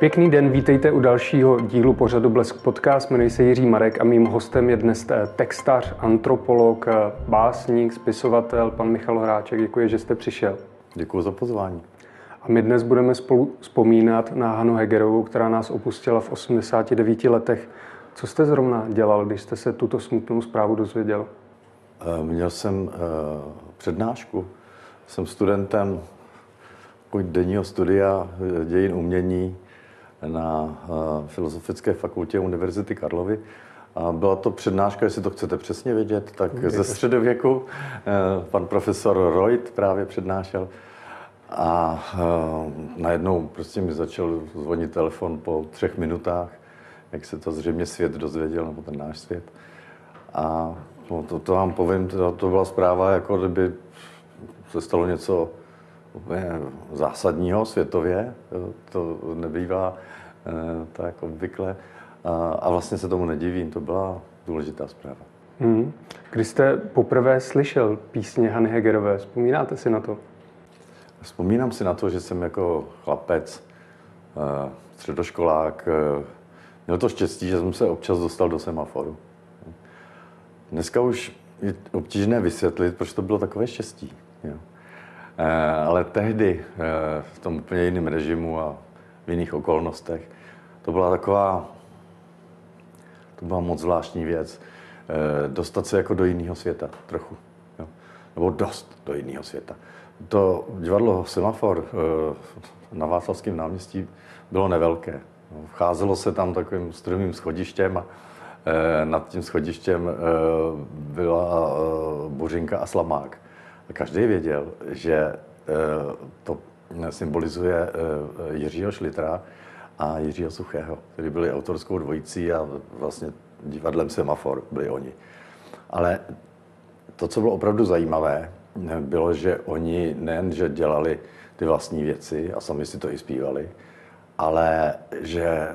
Pěkný den, vítejte u dalšího dílu pořadu Blesk Podcast. Jmenuji se Jiří Marek a mým hostem je dnes eh, textař, antropolog, eh, básník, spisovatel, pan Michal Hráček. Děkuji, že jste přišel. Děkuji za pozvání. A my dnes budeme spolu vzpomínat na Hanu Hegerovou, která nás opustila v 89 letech. Co jste zrovna dělal, když jste se tuto smutnou zprávu dozvěděl? Eh, měl jsem přednášku. Jsem studentem denního studia dějin umění na eh, Filozofické fakultě Univerzity Karlovy. A byla to přednáška, jestli to chcete přesně vědět, tak Děkuji. ze středověku eh, pan profesor Reut právě přednášel. A eh, najednou prostě mi začal zvonit telefon po třech minutách, jak se to zřejmě svět dozvěděl, nebo ten náš svět. A no, to, to vám povím, to, to byla zpráva, jako kdyby se stalo něco zásadního světově. To nebývá eh, tak obvykle. A, vlastně se tomu nedivím, to byla důležitá zpráva. Hmm. Kdy jste poprvé slyšel písně Hany Hegerové, vzpomínáte si na to? Vzpomínám si na to, že jsem jako chlapec, eh, středoškolák, eh, měl to štěstí, že jsem se občas dostal do semaforu. Dneska už je obtížné vysvětlit, proč to bylo takové štěstí. Eh, ale tehdy eh, v tom úplně jiném režimu a v jiných okolnostech to byla taková, to byla moc zvláštní věc. Eh, dostat se jako do jiného světa trochu. Jo? Nebo dost do jiného světa. To divadlo Semafor na Václavském náměstí bylo nevelké. Vcházelo se tam takovým strmým schodištěm a nad tím schodištěm byla Bořinka a Slamák. Každý věděl, že eh, to symbolizuje eh, Jiřího Šlitra a Jiřího Suchého, kteří byli autorskou dvojicí a vlastně divadlem Semafor byli oni. Ale to, co bylo opravdu zajímavé, bylo, že oni nejen, že dělali ty vlastní věci a sami si to i zpívali, ale že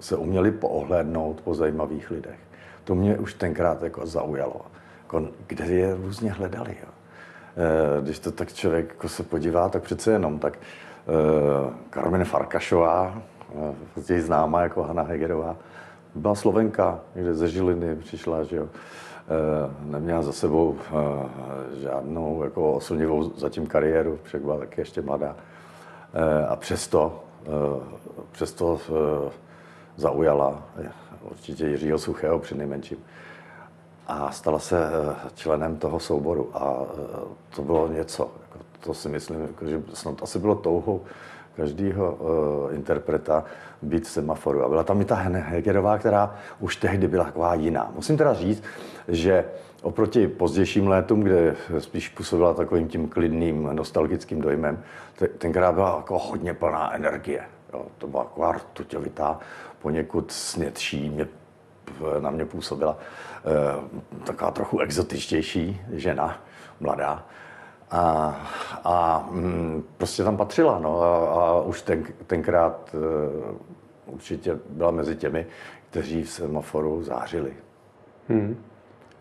se uměli poohlédnout po zajímavých lidech. To mě už tenkrát jako zaujalo. Jako, kde je různě hledali. Jo. Eh, když to tak člověk jako se podívá, tak přece jenom tak eh, Karmen Farkašová, eh, později známá jako Hanna Hegerová, byla Slovenka, někde ze Žiliny přišla, že jo. Neměla za sebou žádnou jako oslnivou zatím kariéru, však byla taky ještě mladá. A přesto, přesto zaujala určitě Jiřího Suchého při nejmenším a stala se eh, členem toho souboru. A eh, to bylo něco. Jako to si myslím, jako, že snad asi bylo touhou každého uh, interpreta být v semaforu. A byla tam i ta Hegerová, která už tehdy byla taková jiná. Musím teda říct, že oproti pozdějším létům, kde spíš působila takovým tím klidným, nostalgickým dojmem, tenkrát byla jako hodně plná energie. Jo, to byla taková rtuťovitá, poněkud snědší, mě, na mě působila. Eh, taková trochu exotičtější žena, mladá. A, a mm, prostě tam patřila, no, a, a už ten, tenkrát uh, určitě byla mezi těmi, kteří v semaforu zářili. Hmm.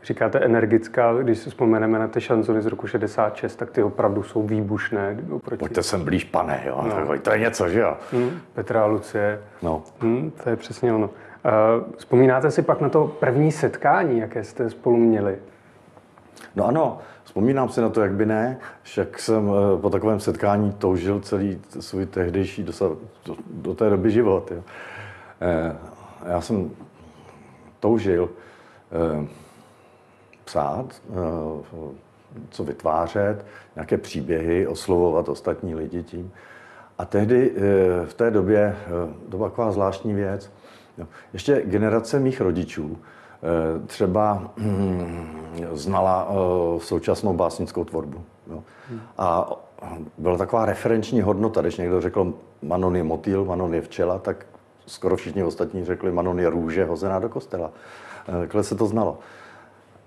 Říkáte energická, když si vzpomeneme na ty šanzony z roku 66, tak ty opravdu jsou výbušné. Oproti... Pojďte sem blíž, pane, jo. No. to je něco, že jo? Hmm. Petra a Lucie. No. Hmm, to je přesně ono. Eh, vzpomínáte si pak na to první setkání, jaké jste spolu měli? No ano, vzpomínám si na to, jak by ne. Však jsem eh, po takovém setkání toužil celý svůj tehdejší do, do té doby život. Jo. Eh, já jsem toužil psát, co vytvářet, nějaké příběhy, oslovovat ostatní lidi tím. A tehdy v té době, to byla taková zvláštní věc, Jo. Ještě generace mých rodičů eh, třeba hm, znala eh, současnou básnickou tvorbu. Jo. A byla taková referenční hodnota, když někdo řekl Manon je motýl, Manon je včela, tak skoro všichni ostatní řekli Manon je růže hozená do kostela. Eh, takhle se to znalo.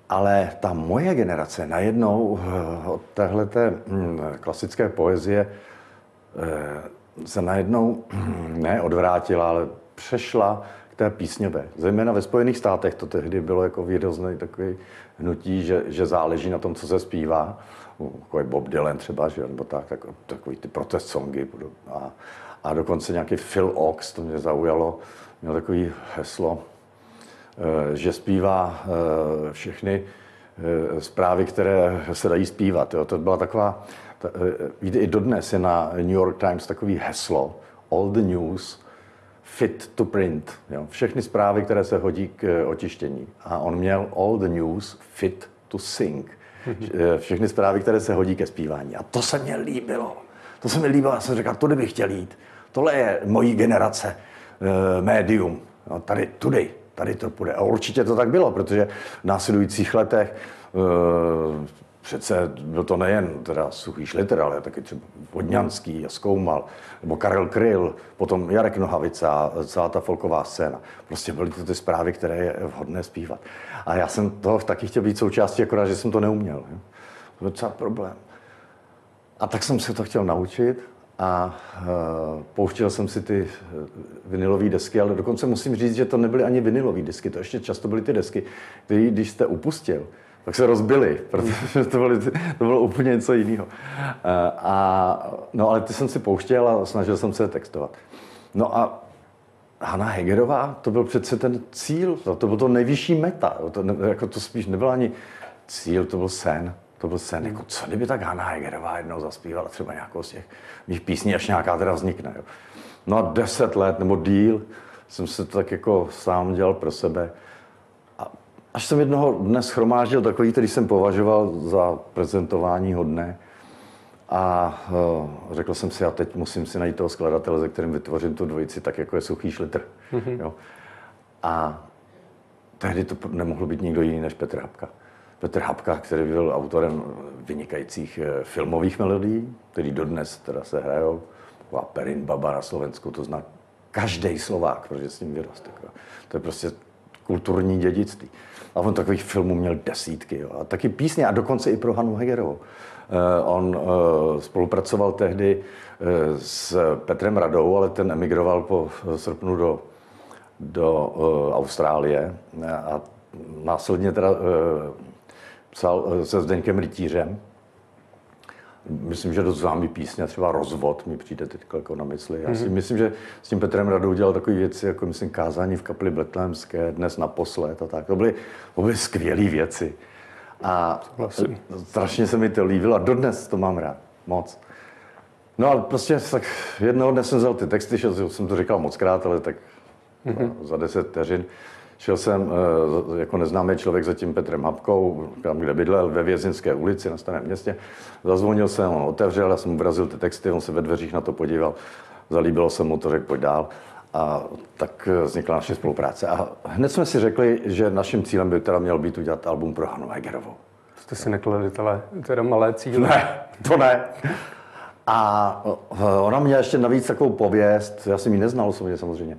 Ale ta moje generace najednou od téhleté hm, klasické poezie se najednou hm, ne odvrátila, ale přešla té písňové. Zejména ve Spojených státech to tehdy bylo jako výrazný takový hnutí, že, že záleží na tom, co se zpívá. Jako je Bob Dylan třeba, že, nebo tak, tak, takový ty protest songy. A, A dokonce nějaký Phil Ox, to mě zaujalo, měl takový heslo, eh, že zpívá eh, všechny eh, zprávy, které se dají zpívat. Jo. To byla taková, víte, i dodnes je na New York Times takový heslo, all the news fit to print. Jo. Všechny zprávy, které se hodí k otištění. A on měl all the news fit to sing. Všechny zprávy, které se hodí ke zpívání. A to se mně líbilo. To se mi líbilo. Já jsem říkal, tudy bych chtěl jít. Tohle je mojí generace e, médium. No, tady, tudy, tady to půjde. A určitě to tak bylo, protože v následujících letech e, přece byl to nejen teda suchý šliter, ale taky třeba Vodňanský Zkoumal, nebo Karel Kryl, potom Jarek Nohavica a celá ta folková scéna. Prostě byly to ty zprávy, které je vhodné zpívat. A já jsem toho taky chtěl být součástí, akorát, že jsem to neuměl. To byl docela problém. A tak jsem se to chtěl naučit a uh, pouštěl jsem si ty uh, vinylové desky, ale dokonce musím říct, že to nebyly ani vinylové desky, to ještě často byly ty desky, které když jste upustil, tak se rozbili, protože to, bylo, to bylo úplně něco jiného. Uh, a, no ale ty jsem si pouštěl a snažil jsem se textovat. No a Hanna Hegerová, to byl přece ten cíl, to, to byl to nejvyšší meta, to, ne, jako to spíš nebyl ani cíl, to byl sen. To byl sen, jako co kdyby tak Hanna Hegerová jednou zaspívala třeba nějakou z těch mých písní, až nějaká teda vznikne. Jo. No a deset let nebo díl jsem se to tak jako sám dělal pro sebe. Až jsem jednoho dne schromáždil takový, který jsem považoval za prezentování hodné. A uh, řekl jsem si, a teď musím si najít toho skladatele, ze kterým vytvořím tu dvojici, tak jako je suchý šlitr. Mm-hmm. Jo. A tehdy to nemohlo být nikdo jiný než Petr Hapka. Petr Hapka, který byl autorem vynikajících eh, filmových melodií, který dodnes teda se hrajou. Taková Perin Baba na Slovensku, to zná každý Slovák, protože s ním vyrostl. To je prostě kulturní dědictví. A on takových filmů měl desítky. Jo. A taky písně, a dokonce i pro Hanu Hegerovou. Uh, on uh, spolupracoval tehdy uh, s Petrem Radou, ale ten emigroval po srpnu do, do Austrálie a následně teda psal eh, se Zdeňkem Rytířem. Myslím, že dost známý písně, třeba Rozvod mi přijde teď jako na mysli. Já si mm-hmm. myslím, že s tím Petrem Radou dělal takové věci, jako myslím kázání v kapli Betlémské, dnes naposled a tak. To byly, to byly skvělé věci. A strašně se mi to líbilo a dodnes to mám rád. Moc. No ale prostě tak jednoho dne jsem vzal ty texty, že jsem to říkal moc krát, ale tak mm-hmm. za deset vteřin. Šel jsem eh, jako neznámý člověk za tím Petrem Hapkou, tam, kde bydlel, ve Vězinské ulici na Starém městě. Zazvonil jsem, on otevřel, já jsem mu vrazil ty texty, on se ve dveřích na to podíval, zalíbilo se mu to, řekl, pojď dál. A tak eh, vznikla naše spolupráce. A hned jsme si řekli, že naším cílem by teda měl být udělat album pro Hanu Hegerovou. Jste si nekladli teda malé cíle? Ne, to ne. A eh, ona měla ještě navíc takovou pověst, já jsem ji neznal osobně samozřejmě,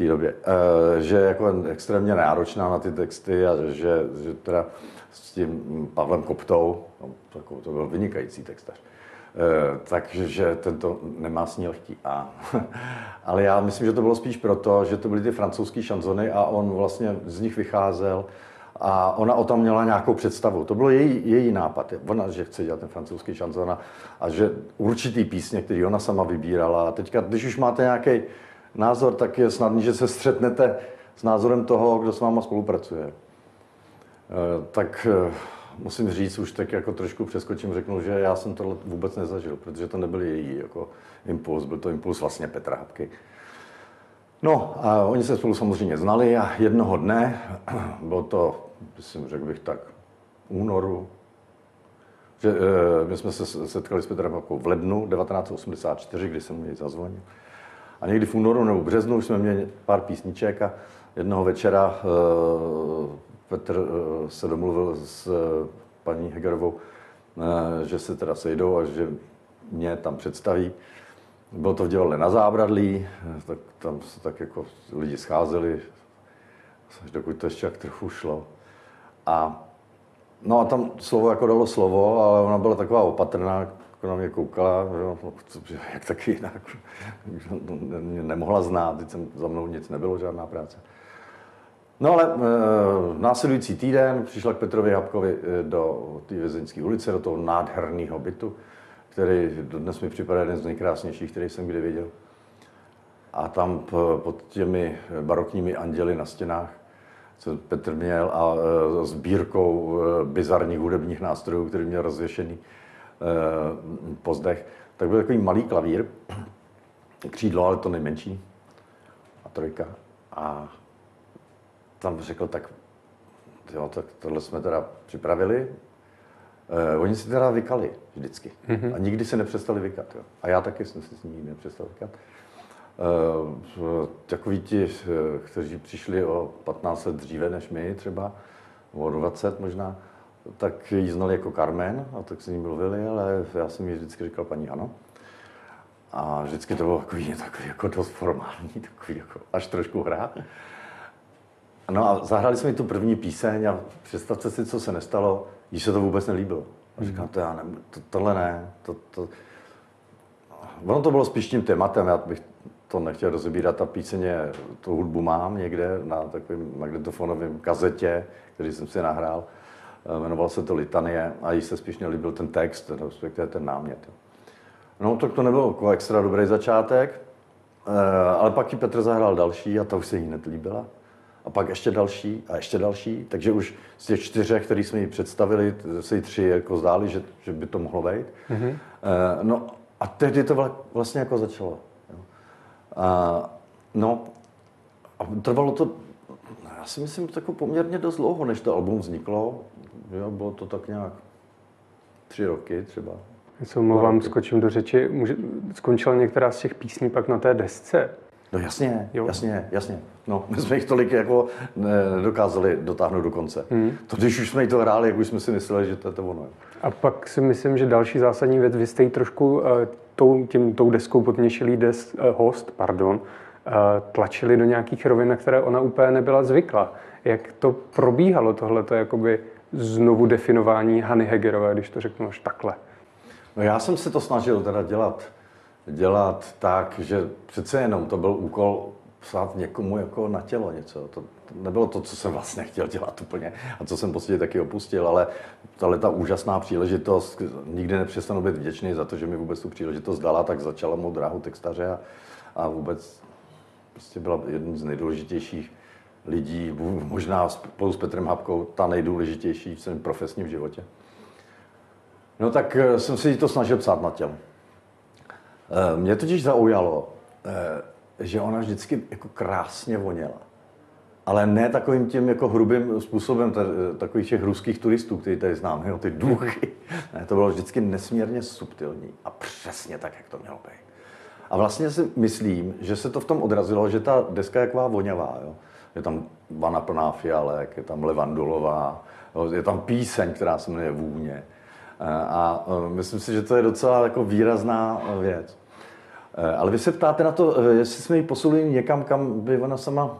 té době, eh, že je jako extrémně náročná na ty texty a že, že teda s tím Pavlem Koptou, no, to byl vynikající textař, eh, takže tento nemá s ní lehký A. Ale já myslím, že to bylo spíš proto, že to byly ty francouzské šanzony a on vlastně z nich vycházel a ona o tom měla nějakou představu. To bylo její, její nápad. Ona, že chce dělat ten francouzský šanzon a že určitý písně, který ona sama vybírala. A teďka, když už máte nějaký názor, tak je snadný, že se střetnete s názorem toho, kdo s váma spolupracuje. Eh, tak eh, musím říct, už tak jako trošku přeskočím, řeknu, že já jsem to vůbec nezažil, protože to nebyl její jako impuls, byl to impuls vlastně Petra Hapky. No a oni se spolu samozřejmě znali a jednoho dne, bylo to, myslím, řekl bych tak, únoru, že e, my jsme se setkali s Petrem Hapkou v lednu 1984, kdy jsem jej zazvonil. A někdy v únoru nebo březnu už jsme měli pár písniček a jednoho večera uh, Petr uh, se domluvil s uh, paní Hegerovou, že se teda sejdou a že mě tam představí. Bylo to v divadle na Zábradlí, tak tam se tak jako lidi scházeli, dokud to ještě jak trochu šlo. A No a tam slovo jako dalo slovo, ale ona byla taková opatrná, jako na mě koukala, že, jak taky jinak. Mě nemohla znát, teď jsem za mnou nic nebylo, žádná práce. No ale e, následující týden přišla k Petrovi Habkovi e, do té vězeňské ulice, do toho nádherného bytu, který dnes mi připadá jeden z nejkrásnějších, který jsem kdy viděl. a tam pod těmi barokními anděly na stěnách co Petr měl a e, sbírkou bizarních hudebních nástrojů, který měl rozvěšený e, po zdech, tak byl takový malý klavír, křídlo, ale to nejmenší, a trojka. A tam řekl, tak jo, tak tohle jsme teda připravili. Uh, oni si teda vykali vždycky. Mm-hmm. A nikdy se nepřestali vykat. Jo. A já taky jsem si s nimi nepřestal vykat. Uh, takoví ti, kteří přišli o 15 let dříve než my třeba, o 20 možná, tak ji znali jako Carmen a tak s ní mluvili, ale já jsem jí vždycky říkal paní ano. A vždycky to bylo takový, takový jako dost formální, takový jako až trošku hra. No a zahráli jsme tu první píseň a představte si, co se nestalo, jí se to vůbec nelíbilo. A říkám, to já ne, to, tohle ne, to, to... Ono to bylo spíš tím tématem, já bych to nechtěl rozebírat, ta píseně, tu hudbu mám někde na takovém magnetofonovém kazetě, který jsem si nahrál. Eh, jmenoval se to Litanie a jí se spíš nelíbil ten text, respektive ten námět. No, tak to nebyl jako extra dobrý začátek, eh, ale pak ji Petr zahrál další a ta už se jí hned líbila. A pak ještě další a ještě další, takže už z těch čtyřech, který jsme jí představili, se jí tři jako zdáli, že, že by to mohlo být. Mm-hmm. No a tehdy to vlastně jako začalo. A, no a trvalo to, já si myslím, jako poměrně dost dlouho, než to album vzniklo. Jo, bylo to tak nějak tři roky třeba. Já se omlouvám, skočím do řeči. Může, skončila některá z těch písní pak na té desce? No jasně, jo. jasně, jasně. No, my jsme jich tolik jako nedokázali dotáhnout do konce. Hmm. To, když už jsme to hráli, jak už jsme si mysleli, že to je to ono. A pak si myslím, že další zásadní věc, vy jste trošku uh, tou, tím, tou deskou podměšilý des, uh, host, pardon, tlačili do nějakých rovin, na které ona úplně nebyla zvykla. Jak to probíhalo, tohleto jakoby znovu definování Hany Hegerové, když to řeknu až takhle? No já jsem se to snažil teda dělat, dělat tak, že přece jenom to byl úkol psát někomu jako na tělo něco. To, to nebylo to, co jsem vlastně chtěl dělat úplně a co jsem prostě taky opustil, ale tahle ta úžasná příležitost, nikdy nepřestanu být vděčný za to, že mi vůbec tu příležitost dala, tak začala mou dráhu textaře a, a vůbec prostě byla jedním z nejdůležitějších lidí, možná spolu s Petrem Hapkou, ta nejdůležitější v svém profesním životě. No tak eh, jsem si to snažil psát na tělo. Eh, mě totiž zaujalo, eh, že ona vždycky jako krásně voněla. Ale ne takovým tím jako hrubým způsobem takových těch ruských turistů, který tady znám, jo, ty duchy. Ne, to bylo vždycky nesmírně subtilní a přesně tak, jak to mělo být. A vlastně si myslím, že se to v tom odrazilo, že ta deska je taková voňavá. Jo. Je tam vana plná fialek, je tam levandulová, jo, je tam píseň, která se jmenuje Vůně. A myslím si, že to je docela jako výrazná věc. Ale vy se ptáte na to, jestli jsme ji posunuli někam, kam by ona sama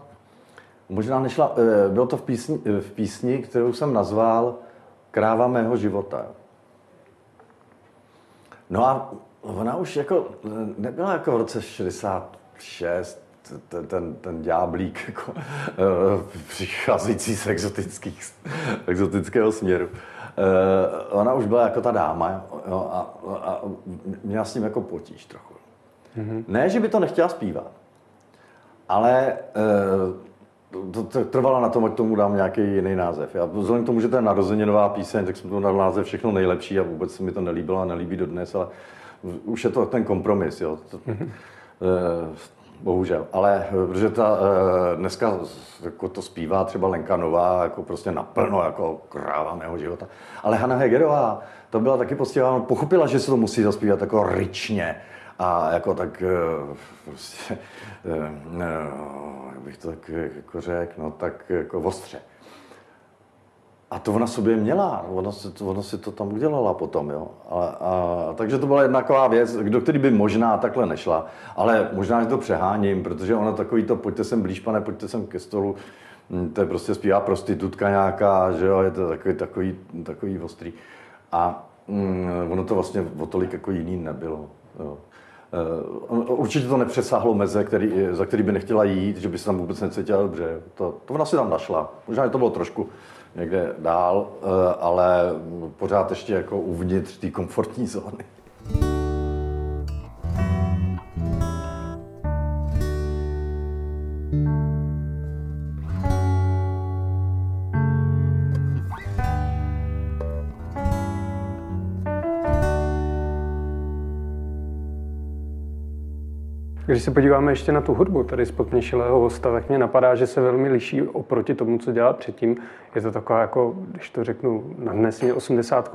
možná nešla. Bylo to v písni, v písni kterou jsem nazval Kráva mého života. No a ona už jako nebyla jako v roce 66, ten, ten, ten ďáblík jako, přicházející z exotických, exotického směru. Uh, ona už byla jako ta dáma jo, a, a měla s ním jako potíž trochu. Mm-hmm. Ne, že by to nechtěla zpívat, ale uh, to, to, trvala na tom, ať tomu dám nějaký jiný název. Já vzhledem k tomu, že to je narozeninová píseň, tak jsem to dal název všechno nejlepší a vůbec se mi to nelíbilo a nelíbí dodnes, ale už je to ten kompromis. Jo. Mm-hmm. Bohužel. Ale eh, protože ta, eh, dneska jako to zpívá třeba Lenka Nová, jako prostě naplno, jako kráva mého života. Ale Hanna Hegerová, to byla taky postihována, pochopila, že se to musí zaspívat jako ryčně a jako tak, prostě, jak bych to tak jako řekl, no tak jako ostře. A to ona sobě měla, ona si, to, ona si to tam udělala potom, jo. A, a, takže to byla jedna taková věc, do který by možná takhle nešla, ale možná, že to přeháním, protože ona takový to, pojďte sem blíž, pane, pojďte sem ke stolu, hm, to je prostě zpívá prostitutka nějaká, že jo, je to takový, takový, takový ostrý. A mm, ono to vlastně o tolik jako jiný nebylo, jo. Uh, určitě to nepřesáhlo meze, který, za který by nechtěla jít, že by se tam vůbec necítila dobře. To, to ona si tam našla. Možná, to bylo trošku někde dál, eh, ale pořád ještě jako uvnitř té komfortní zóny. Když se podíváme ještě na tu hudbu tady z Podměšilého hosta, tak mě napadá, že se velmi liší oproti tomu, co dělá předtím. Je to taková, jako, když to řeknu, nadnesně 80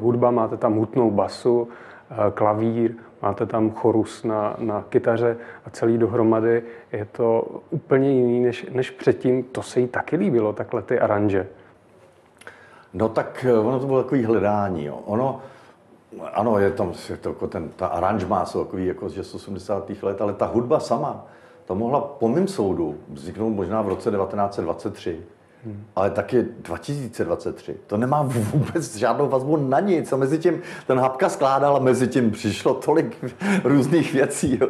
hudba, máte tam hutnou basu, eh, klavír, máte tam chorus na, na kytaře a celý dohromady. Je to úplně jiný než, než předtím. To se jí taky líbilo, takhle ty aranže. No tak eh, ono to bylo takový hledání. Jo. Ono, ano, je tam je to jako ten, ta aranžma jsou takový jako z 80. let, ale ta hudba sama, to mohla po mém soudu vzniknout možná v roce 1923. Hmm. Ale taky 2023. To nemá vůbec žádnou vazbu na nic. A mezi tím ten Hapka skládal a mezi tím přišlo tolik různých věcí.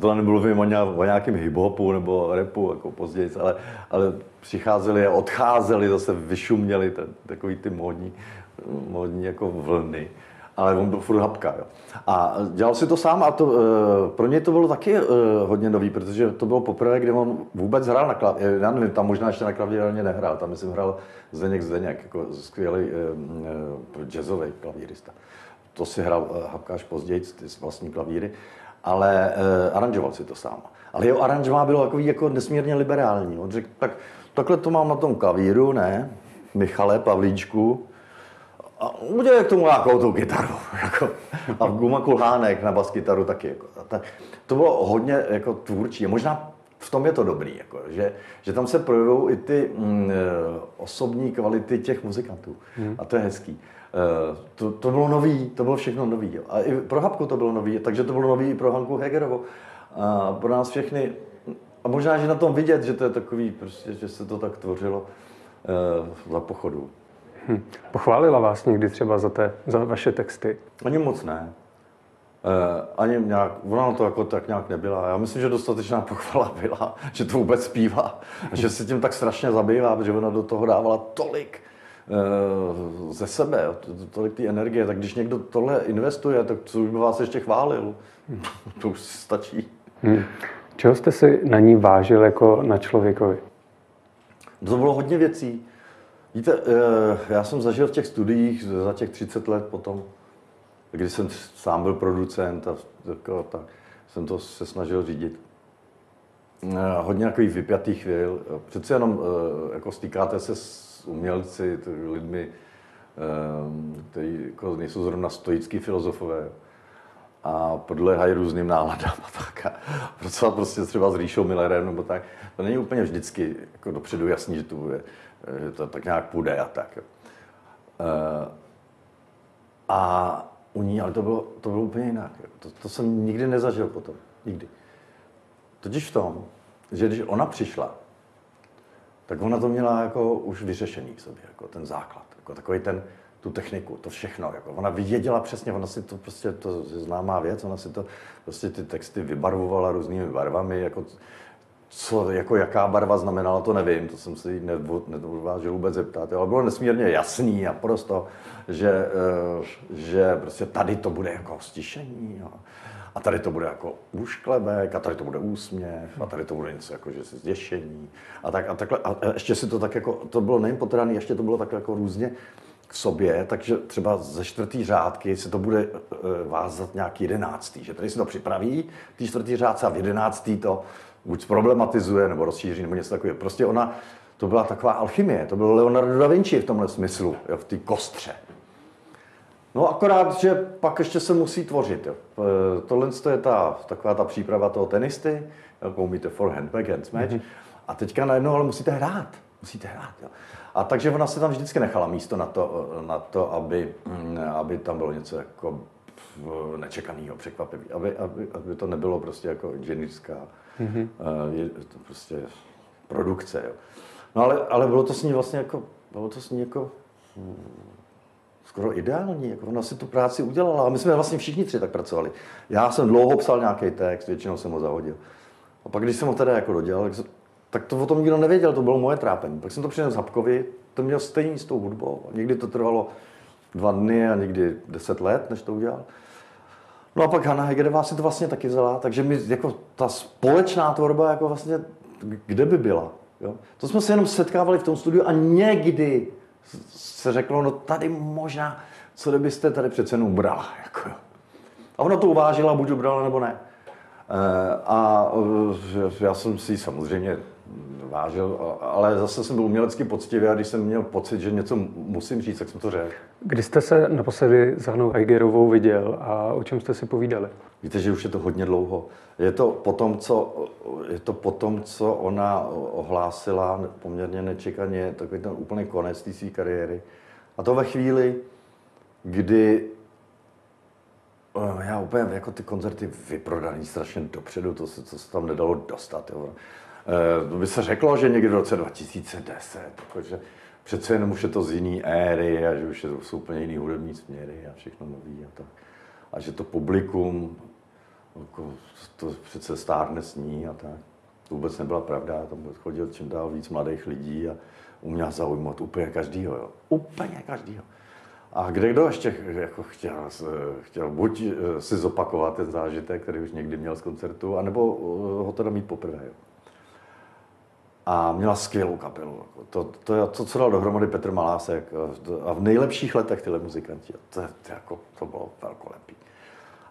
To nebylo vím o nějakém hip-hopu nebo repu jako později, ale, ale přicházeli a odcházeli, zase vyšuměli ten, takový ty módní, módní jako vlny ale on byl furt hapka. Jo. A dělal si to sám a to, e, pro něj to bylo taky e, hodně nový, protože to bylo poprvé, kdy on vůbec hrál na klavír. Já nevím, tam možná ještě na klavír nehrál, tam jsem hrál Zdeněk Zdeněk, jako skvělý jazzový klavírista. To si hrál hapka až později, ty vlastní klavíry, ale aranžoval si to sám. Ale jeho aranžová bylo takový jako nesmírně liberální. On řekl, tak takhle to mám na tom klavíru, ne, Michale Pavlíčku, a udělej k tomu nějakou tu kytaru. Jako, a Guma Kulhánek na bas kytaru taky. Jako, tak, to bylo hodně jako tvůrčí. Možná v tom je to dobrý, jako, že, že tam se projevují i ty mm, e, osobní kvality těch muzikantů. Hmm. A to je hezký. E, to, to bylo nový, to bylo všechno nový. Jo. A i pro Habku to bylo nový, takže to bylo nový i pro Hanku Hegerovu. A pro nás všechny. A možná, že na tom vidět, že to je takový, prostě, že se to tak tvořilo e, za pochodu. Hm. Pochválila vás někdy třeba za, té, za vaše texty? Ani moc ne. Eh, ani nějak, ona to jako tak nějak nebyla. Já myslím, že dostatečná pochvala byla, že to vůbec zpívá, že se tím tak strašně zabývá, protože ona do toho dávala tolik eh, ze sebe, tolik té energie, tak když někdo tohle investuje, tak co by vás ještě chválil? to už stačí. Hmm. Čeho jste si na ní vážil jako na člověkovi? To bylo hodně věcí. Víte, eh, já jsem zažil v těch studiích za těch 30 let potom, kdy jsem sám byl producent a tak, jsem to se snažil řídit. Eh, hodně takových vypjatých chvíl. Přece jenom eh, jako stýkáte se s umělci, lidmi, kteří jako nejsou zrovna stoický filozofové a podléhají různým náladám a tak. A prostě třeba s Ríšou Millerem nebo tak, to není úplně vždycky jako dopředu jasný, že to bude že to tak nějak půjde a tak. Eh, a u ní, ale to bylo, to bylo úplně jinak. To, to jsem nikdy nezažil potom. Nikdy. Totiž v tom, že když ona přišla, tak ona to měla jako už vyřešený v sobě, jako ten základ, jako takový ten, tu techniku, to všechno. Jako ona věděla přesně, ona si to prostě, to je známá věc, ona si to prostě ty texty vybarvovala různými barvami, jako co, jako jaká barva znamenala, to nevím, to jsem si nedovážil vůbec zeptat, ale bylo nesmírně jasný a prosto, že, eh, že prostě tady to bude jako stišení jo. a tady to bude jako úšklebek a tady to bude úsměv a tady to bude něco jako, že si zděšení a, tak, a, takhle, a ještě si to tak jako, to bylo nejen potraný, ještě to bylo tak jako různě k sobě, takže třeba ze čtvrtý řádky se to bude eh, vázat nějaký jedenáctý, že tady se to připraví, ty čtvrtý řádce a v jedenáctý to buď problematizuje nebo rozšíří nebo něco takového. Prostě ona, to byla taková alchymie, to byl Leonardo da Vinci v tomhle smyslu, jo, v té kostře. No akorát, že pak ještě se musí tvořit. Jo. Tohle je ta, taková ta příprava toho tenisty, jako umíte forehand, backhand, match. Mm-hmm. A teďka najednou ale musíte hrát. Musíte hrát. Jo. A takže ona se tam vždycky nechala místo na to, na to aby, mm, aby tam bylo něco jako nečekaného, překvapivého. Aby, aby, aby, to nebylo prostě jako inženýrská mm-hmm. je to prostě produkce. Jo. No ale, ale bylo to s ní vlastně jako, bylo to s ní jako hmm, skoro ideální. Jako ona si tu práci udělala a my jsme vlastně všichni tři tak pracovali. Já jsem dlouho psal nějaký text, většinou jsem ho zahodil. A pak, když jsem ho teda jako dodělal, tak to o tom nikdo nevěděl, to bylo moje trápení. Pak jsem to přinesl Habkovi, to měl stejný s tou hudbou. Někdy to trvalo dva dny a někdy deset let, než to udělal. No a pak Hanna Hegerová si to vlastně taky vzala, takže my jako ta společná tvorba jako vlastně, kde by byla? Jo? To jsme se jenom setkávali v tom studiu a někdy se řeklo, no tady možná, co kdybyste tady přece jenom brala. Jako. A ona to uvážila, buď ubrala nebo ne. A já jsem si samozřejmě vážil, ale zase jsem byl umělecky poctivý a když jsem měl pocit, že něco musím říct, tak jsem to řekl. Kdy jste se naposledy s Hanou Heigerovou viděl a o čem jste si povídali? Víte, že už je to hodně dlouho. Je to potom, co, je to potom, co ona ohlásila poměrně nečekaně takový ten úplný konec té své kariéry. A to ve chvíli, kdy eh, já úplně jako ty koncerty vyprodaný strašně dopředu, to se, to se tam nedalo dostat. Jo. Eh, to by se řeklo, že někdy v roce 2010, protože přece jenom už je to z jiný éry a že už jsou úplně jiný hudební směry a všechno nový a tak. A že to publikum, jako, to přece stárne s ní a tak. To vůbec nebyla pravda, tam chodil čím dál víc mladých lidí a uměl zaujmout úplně každýho, jo. Úplně každýho. A kde kdo ještě jako chtěl, chtěl buď eh, si zopakovat ten zážitek, který už někdy měl z koncertu, anebo eh, ho teda mít poprvé. Jo a měla skvělou kapelu. Jako. To, to, to, co dal dohromady Petr Malásek a v nejlepších letech tyhle muzikanti. To, to, jako, to bylo velkolepý.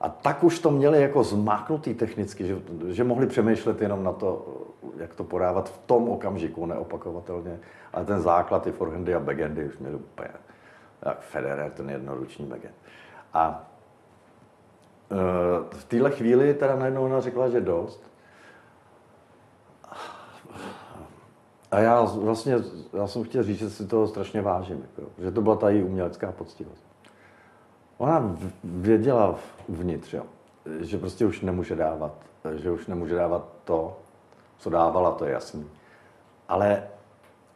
A tak už to měli jako zmáknutý technicky, že, že mohli přemýšlet jenom na to, jak to podávat v tom okamžiku, neopakovatelně. Ale ten základ, ty forehandy a backhandy už měli úplně, jak Federer, ten jednoruční backhand. A e, v téhle chvíli teda najednou ona řekla, že dost. A já vlastně, já jsem chtěl říct, že si toho strašně vážím, jako, že to byla ta její umělecká poctivost. Ona věděla vnitř, jo, že prostě už nemůže dávat, že už nemůže dávat to, co dávala, to je jasný. Ale,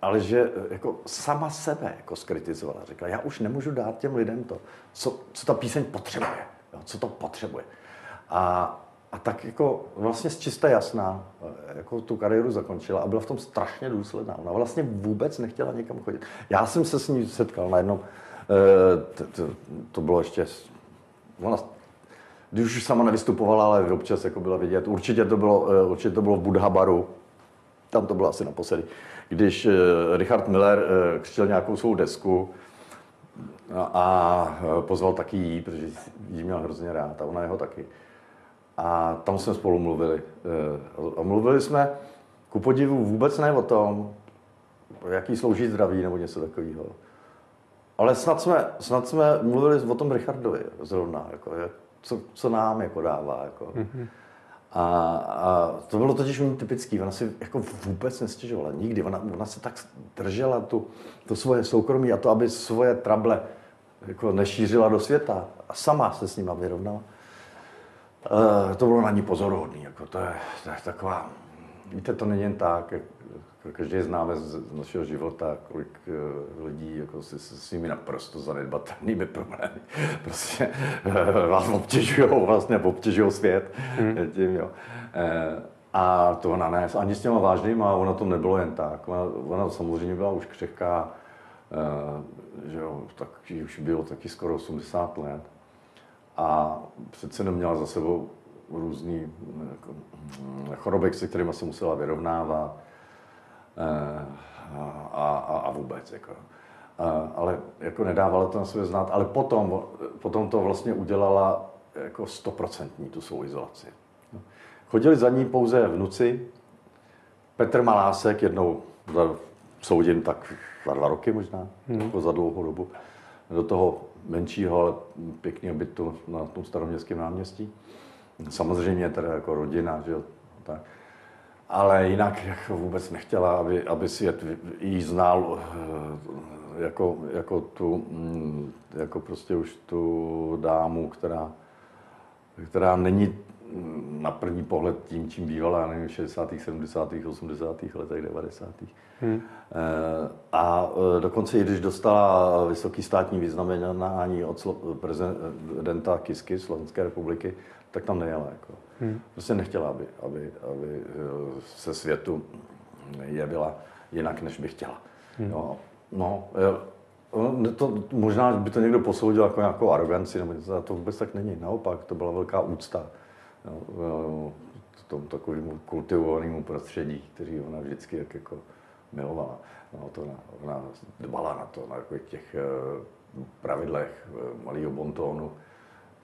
ale že jako sama sebe jako skritizovala. Řekla, já už nemůžu dát těm lidem to, co, co ta píseň potřebuje, jo, co to potřebuje. A, a tak jako vlastně z čista jasná jako tu kariéru zakončila a byla v tom strašně důsledná. Ona vlastně vůbec nechtěla někam chodit. Já jsem se s ní setkal najednou, eh, to, bylo ještě, ona, když už sama nevystupovala, ale občas jako byla vidět. Určitě to bylo, eh, určitě to bylo v Budhabaru, tam to bylo asi naposledy, když eh, Richard Miller křtil nějakou svou desku a pozval taky jí, protože jí měl hrozně rád a ona jeho taky. A tam jsme spolu mluvili. Eh, a mluvili jsme ku podivu vůbec ne o tom, jaký slouží zdraví nebo něco takového. Ale snad jsme, snad jsme mluvili o tom Richardovi zrovna, jako, jak, co, co nám jako dává. Jako. Mm-hmm. A, a to bylo totiž u typický. Ona si jako vůbec nestěžovala. Nikdy. Ona, ona se tak držela tu, to svoje soukromí a to, aby svoje trable jako nešířila do světa. A sama se s ním vyrovnala. Uh, to bylo na ní pozoruhodný. Jako to, je, to je taková, víte, to není jen tak, každý známe z našeho života, kolik uh, lidí jako se svými naprosto zanedbatelnými problémy prostě uh, vás obtěžují, vlastně obtěžují svět hmm. tím, jo. Uh, a to ona ne, ani s těma vážnýma, ona to nebylo jen tak. Ona, ona samozřejmě byla už křehká, uh, že jo, tak už bylo taky skoro 80 let a přece neměla za sebou různý jako, mm, choroby, se kterými se musela vyrovnávat eh, a, a, a vůbec. Jako. A, ale jako nedávala to na sebe znát, ale potom, potom to vlastně udělala jako stoprocentní tu svou izolaci. Chodili za ní pouze vnuci, Petr Malásek jednou za, soudím tak za dva roky možná, hmm. jako za dlouhou dobu, do toho menšího, ale pěkného bytu na tom staroměstském náměstí. Samozřejmě teda jako rodina, že jo, tak. Ale jinak jako vůbec nechtěla, aby, aby svět jí znal eh, jako, jako, tu, mm, jako prostě už tu dámu, která, která není na první pohled tím, čím bývala, já nevím, v 60., 70., 80. letech, 90. Hmm. Eh, a eh, dokonce i když dostala vysoký státní vyznamenání od prezidenta Kisky Slovenské republiky, tak tam nejela. Jako. Hmm. Prostě nechtěla, aby, aby, aby eh, se světu jevila jinak, než by chtěla. Hmm. Jo. No, to, možná by to někdo posoudil jako nějakou aroganci, nebo něco, to vůbec tak není. Naopak, to byla velká úcta v tom takovému kultivovanému prostředí, který ona vždycky jak jako milovala. No, to ona, ona dbala na to, na těch eh, pravidlech eh, malého bontónu,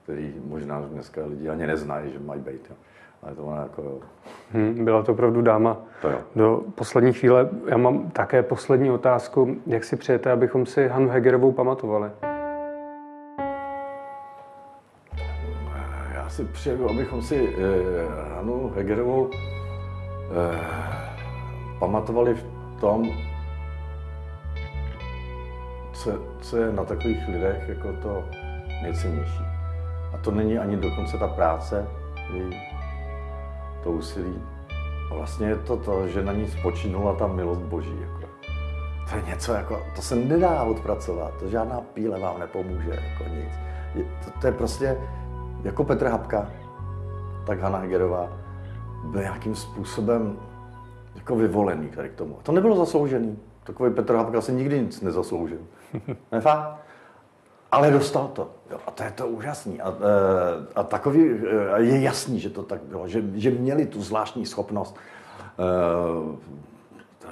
který možná dneska lidi ani neznají, že mají být. Jo. Ale to ona jako, jo. Hm, byla to opravdu dáma. To jo. Do poslední chvíle, já mám také poslední otázku. Jak si přejete, abychom si Hanu Hegerovou pamatovali? Si přeju, abychom si eh, Hanu Hegerovou eh, pamatovali v tom, co, co je na takových lidech jako to nejcennější. A to není ani dokonce ta práce, její, to úsilí. Vlastně je to to, že na ní spočinula ta milost Boží. Jako. To je něco jako, to se nedá odpracovat, to žádná píle vám nepomůže, jako nic. Je, to, to je prostě, jako Petr Hapka, tak Hanna Hegerová byl nějakým způsobem jako vyvolený tady k tomu. To nebylo zasloužený. Takový Petr Hapka si nikdy nic nezasloužil. Ne fakt? Ale dostal to. Jo, a to je to úžasný. A, eh, a takový, eh, je jasný, že to tak bylo, že, že měli tu zvláštní schopnost uh,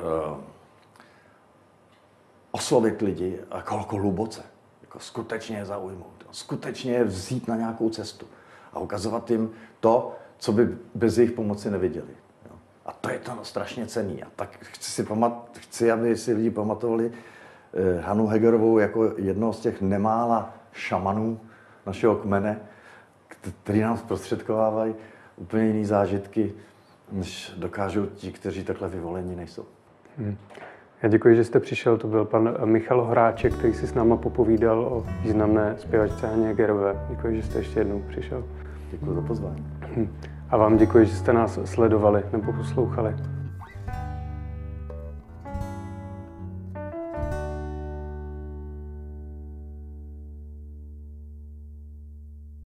uh, oslovit lidi jako, jako hluboce. Jako skutečně je zaujmout. Skutečně je vzít na nějakou cestu. A ukazovat jim to, co by bez jejich pomoci neviděli. Jo. A to je to no, strašně cený. A tak chci, si pamat, chci, aby si lidi pamatovali eh, Hanu Hegerovou jako jednoho z těch nemála šamanů našeho kmene, který nám zprostředkovávají úplně jiné zážitky, než dokážou ti, kteří takhle vyvolení nejsou. Já děkuji, že jste přišel. To byl pan Michal Horáček, který si s náma popovídal o významné zpěvačce Haně Hegerové. Děkuji, že jste ještě jednou přišel. Děkuji za pozvání. A vám děkuji, že jste nás sledovali nebo poslouchali.